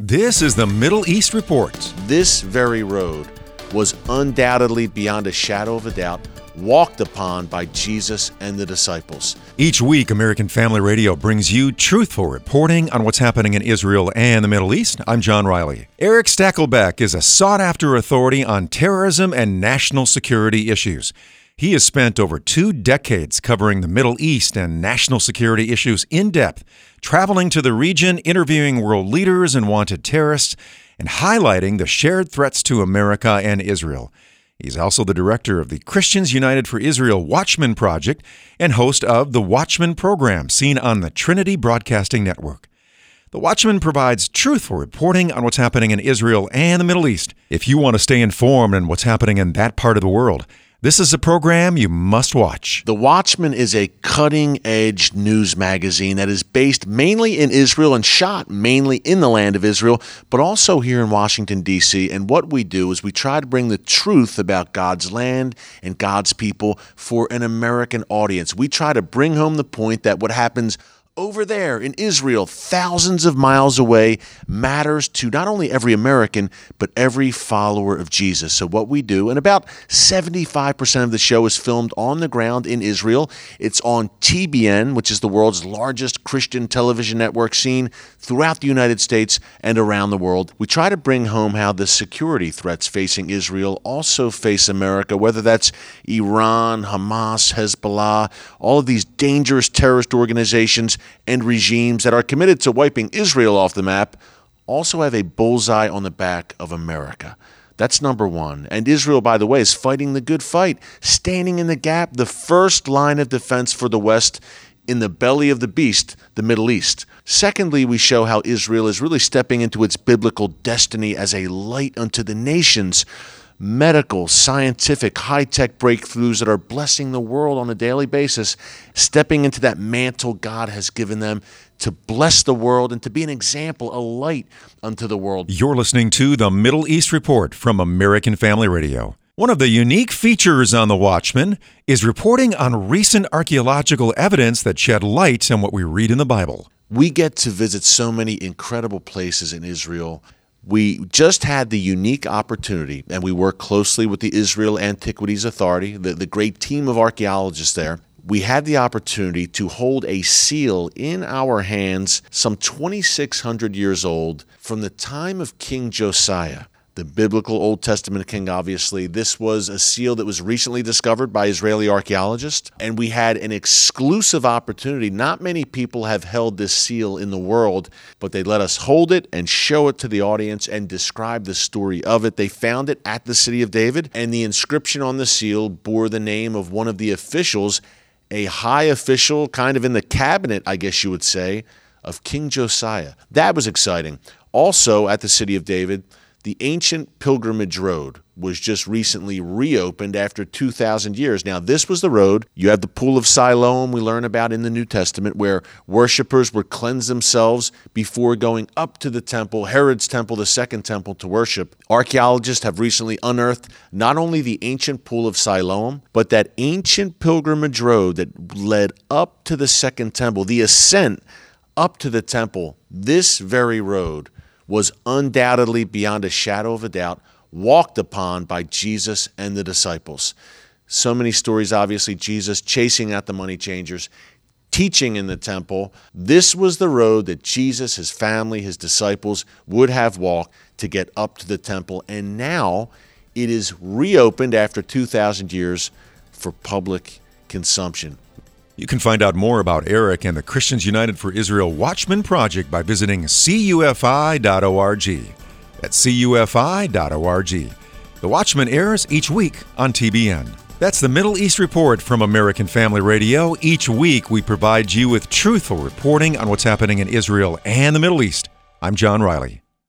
This is the Middle East Report. This very road was undoubtedly beyond a shadow of a doubt walked upon by Jesus and the disciples. Each week, American Family Radio brings you truthful reporting on what's happening in Israel and the Middle East. I'm John Riley. Erik Stakelbeck is a sought after authority on terrorism and national security issues. He has spent over two decades covering the Middle East and national security issues in depth, traveling to the region, interviewing world leaders and wanted terrorists, and highlighting the shared threats to America and Israel. He's also the director of the Christians United for Israel Watchman Project and host of the Watchman program, seen on the Trinity Broadcasting Network. The Watchman provides truthful reporting on what's happening in Israel and the Middle East. If you want to stay informed on what's happening in that part of the world, this is a program you must watch. The Watchman is a cutting edge news magazine that is based mainly in Israel and shot mainly in the land of Israel, but also here in Washington, D.C. And what we do is we try to bring the truth about God's land and God's people for an American audience. We try to bring home the point that what happens over there in Israel, thousands of miles away, matters to not only every American, but every follower of Jesus. So, what we do, and about 75% of the show is filmed on the ground in Israel. It's on TBN, which is the world's largest Christian television network seen throughout the United States and around the world. We try to bring home how the security threats facing Israel also face America, whether that's Iran, Hamas, Hezbollah, all of these dangerous terrorist organizations and regimes that are committed to wiping Israel off the map also have a bullseye on the back of America. That's number one. And Israel, by the way, is fighting the good fight, standing in the gap, the first line of defense for the West in the belly of the beast, the Middle East. Secondly, we show how Israel is really stepping into its biblical destiny as a light unto the nations medical, scientific, high tech breakthroughs that are blessing the world on a daily basis, stepping into that mantle God has given them to bless the world and to be an example, a light unto the world. You're listening to the Middle East Report from American Family Radio. One of the unique features on The Watchman is reporting on recent archaeological evidence that shed light on what we read in the Bible. We get to visit so many incredible places in Israel we just had the unique opportunity, and we work closely with the Israel Antiquities Authority, the, the great team of archaeologists there. We had the opportunity to hold a seal in our hands, some 2,600 years old, from the time of King Josiah the biblical Old Testament king, obviously. This was a seal that was recently discovered by Israeli archaeologists, and we had an exclusive opportunity. Not many people have held this seal in the world, but they let us hold it and show it to the audience and describe the story of it. They found it at the city of David, and the inscription on the seal bore the name of one of the officials, a high official, kind of in the cabinet, I guess you would say, of King Josiah. That was exciting. Also, at the city of David, the ancient pilgrimage road was just recently reopened after 2,000 years. Now, this was the road. You have the Pool of Siloam we learn about in the New Testament, where worshippers would cleanse themselves before going up to the temple, Herod's temple, the second temple, to worship. Archaeologists have recently unearthed not only the ancient Pool of Siloam, but that ancient pilgrimage road that led up to the second temple, the ascent up to the temple. This very road was undoubtedly beyond a shadow of a doubt walked upon by Jesus and the disciples. So many stories, obviously, Jesus chasing out the money changers, teaching in the temple. This was the road that Jesus, his family, his disciples would have walked to get up to the temple. And now it is reopened after 2,000 years for public consumption. You can find out more about Erik and the Christians United for Israel Watchman Project by visiting cufi.org. That's cufi.org. The Watchman airs each week on TBN. That's the Middle East Report from American Family Radio. Each week, we provide you with truthful reporting on what's happening in Israel and the Middle East. I'm John Riley.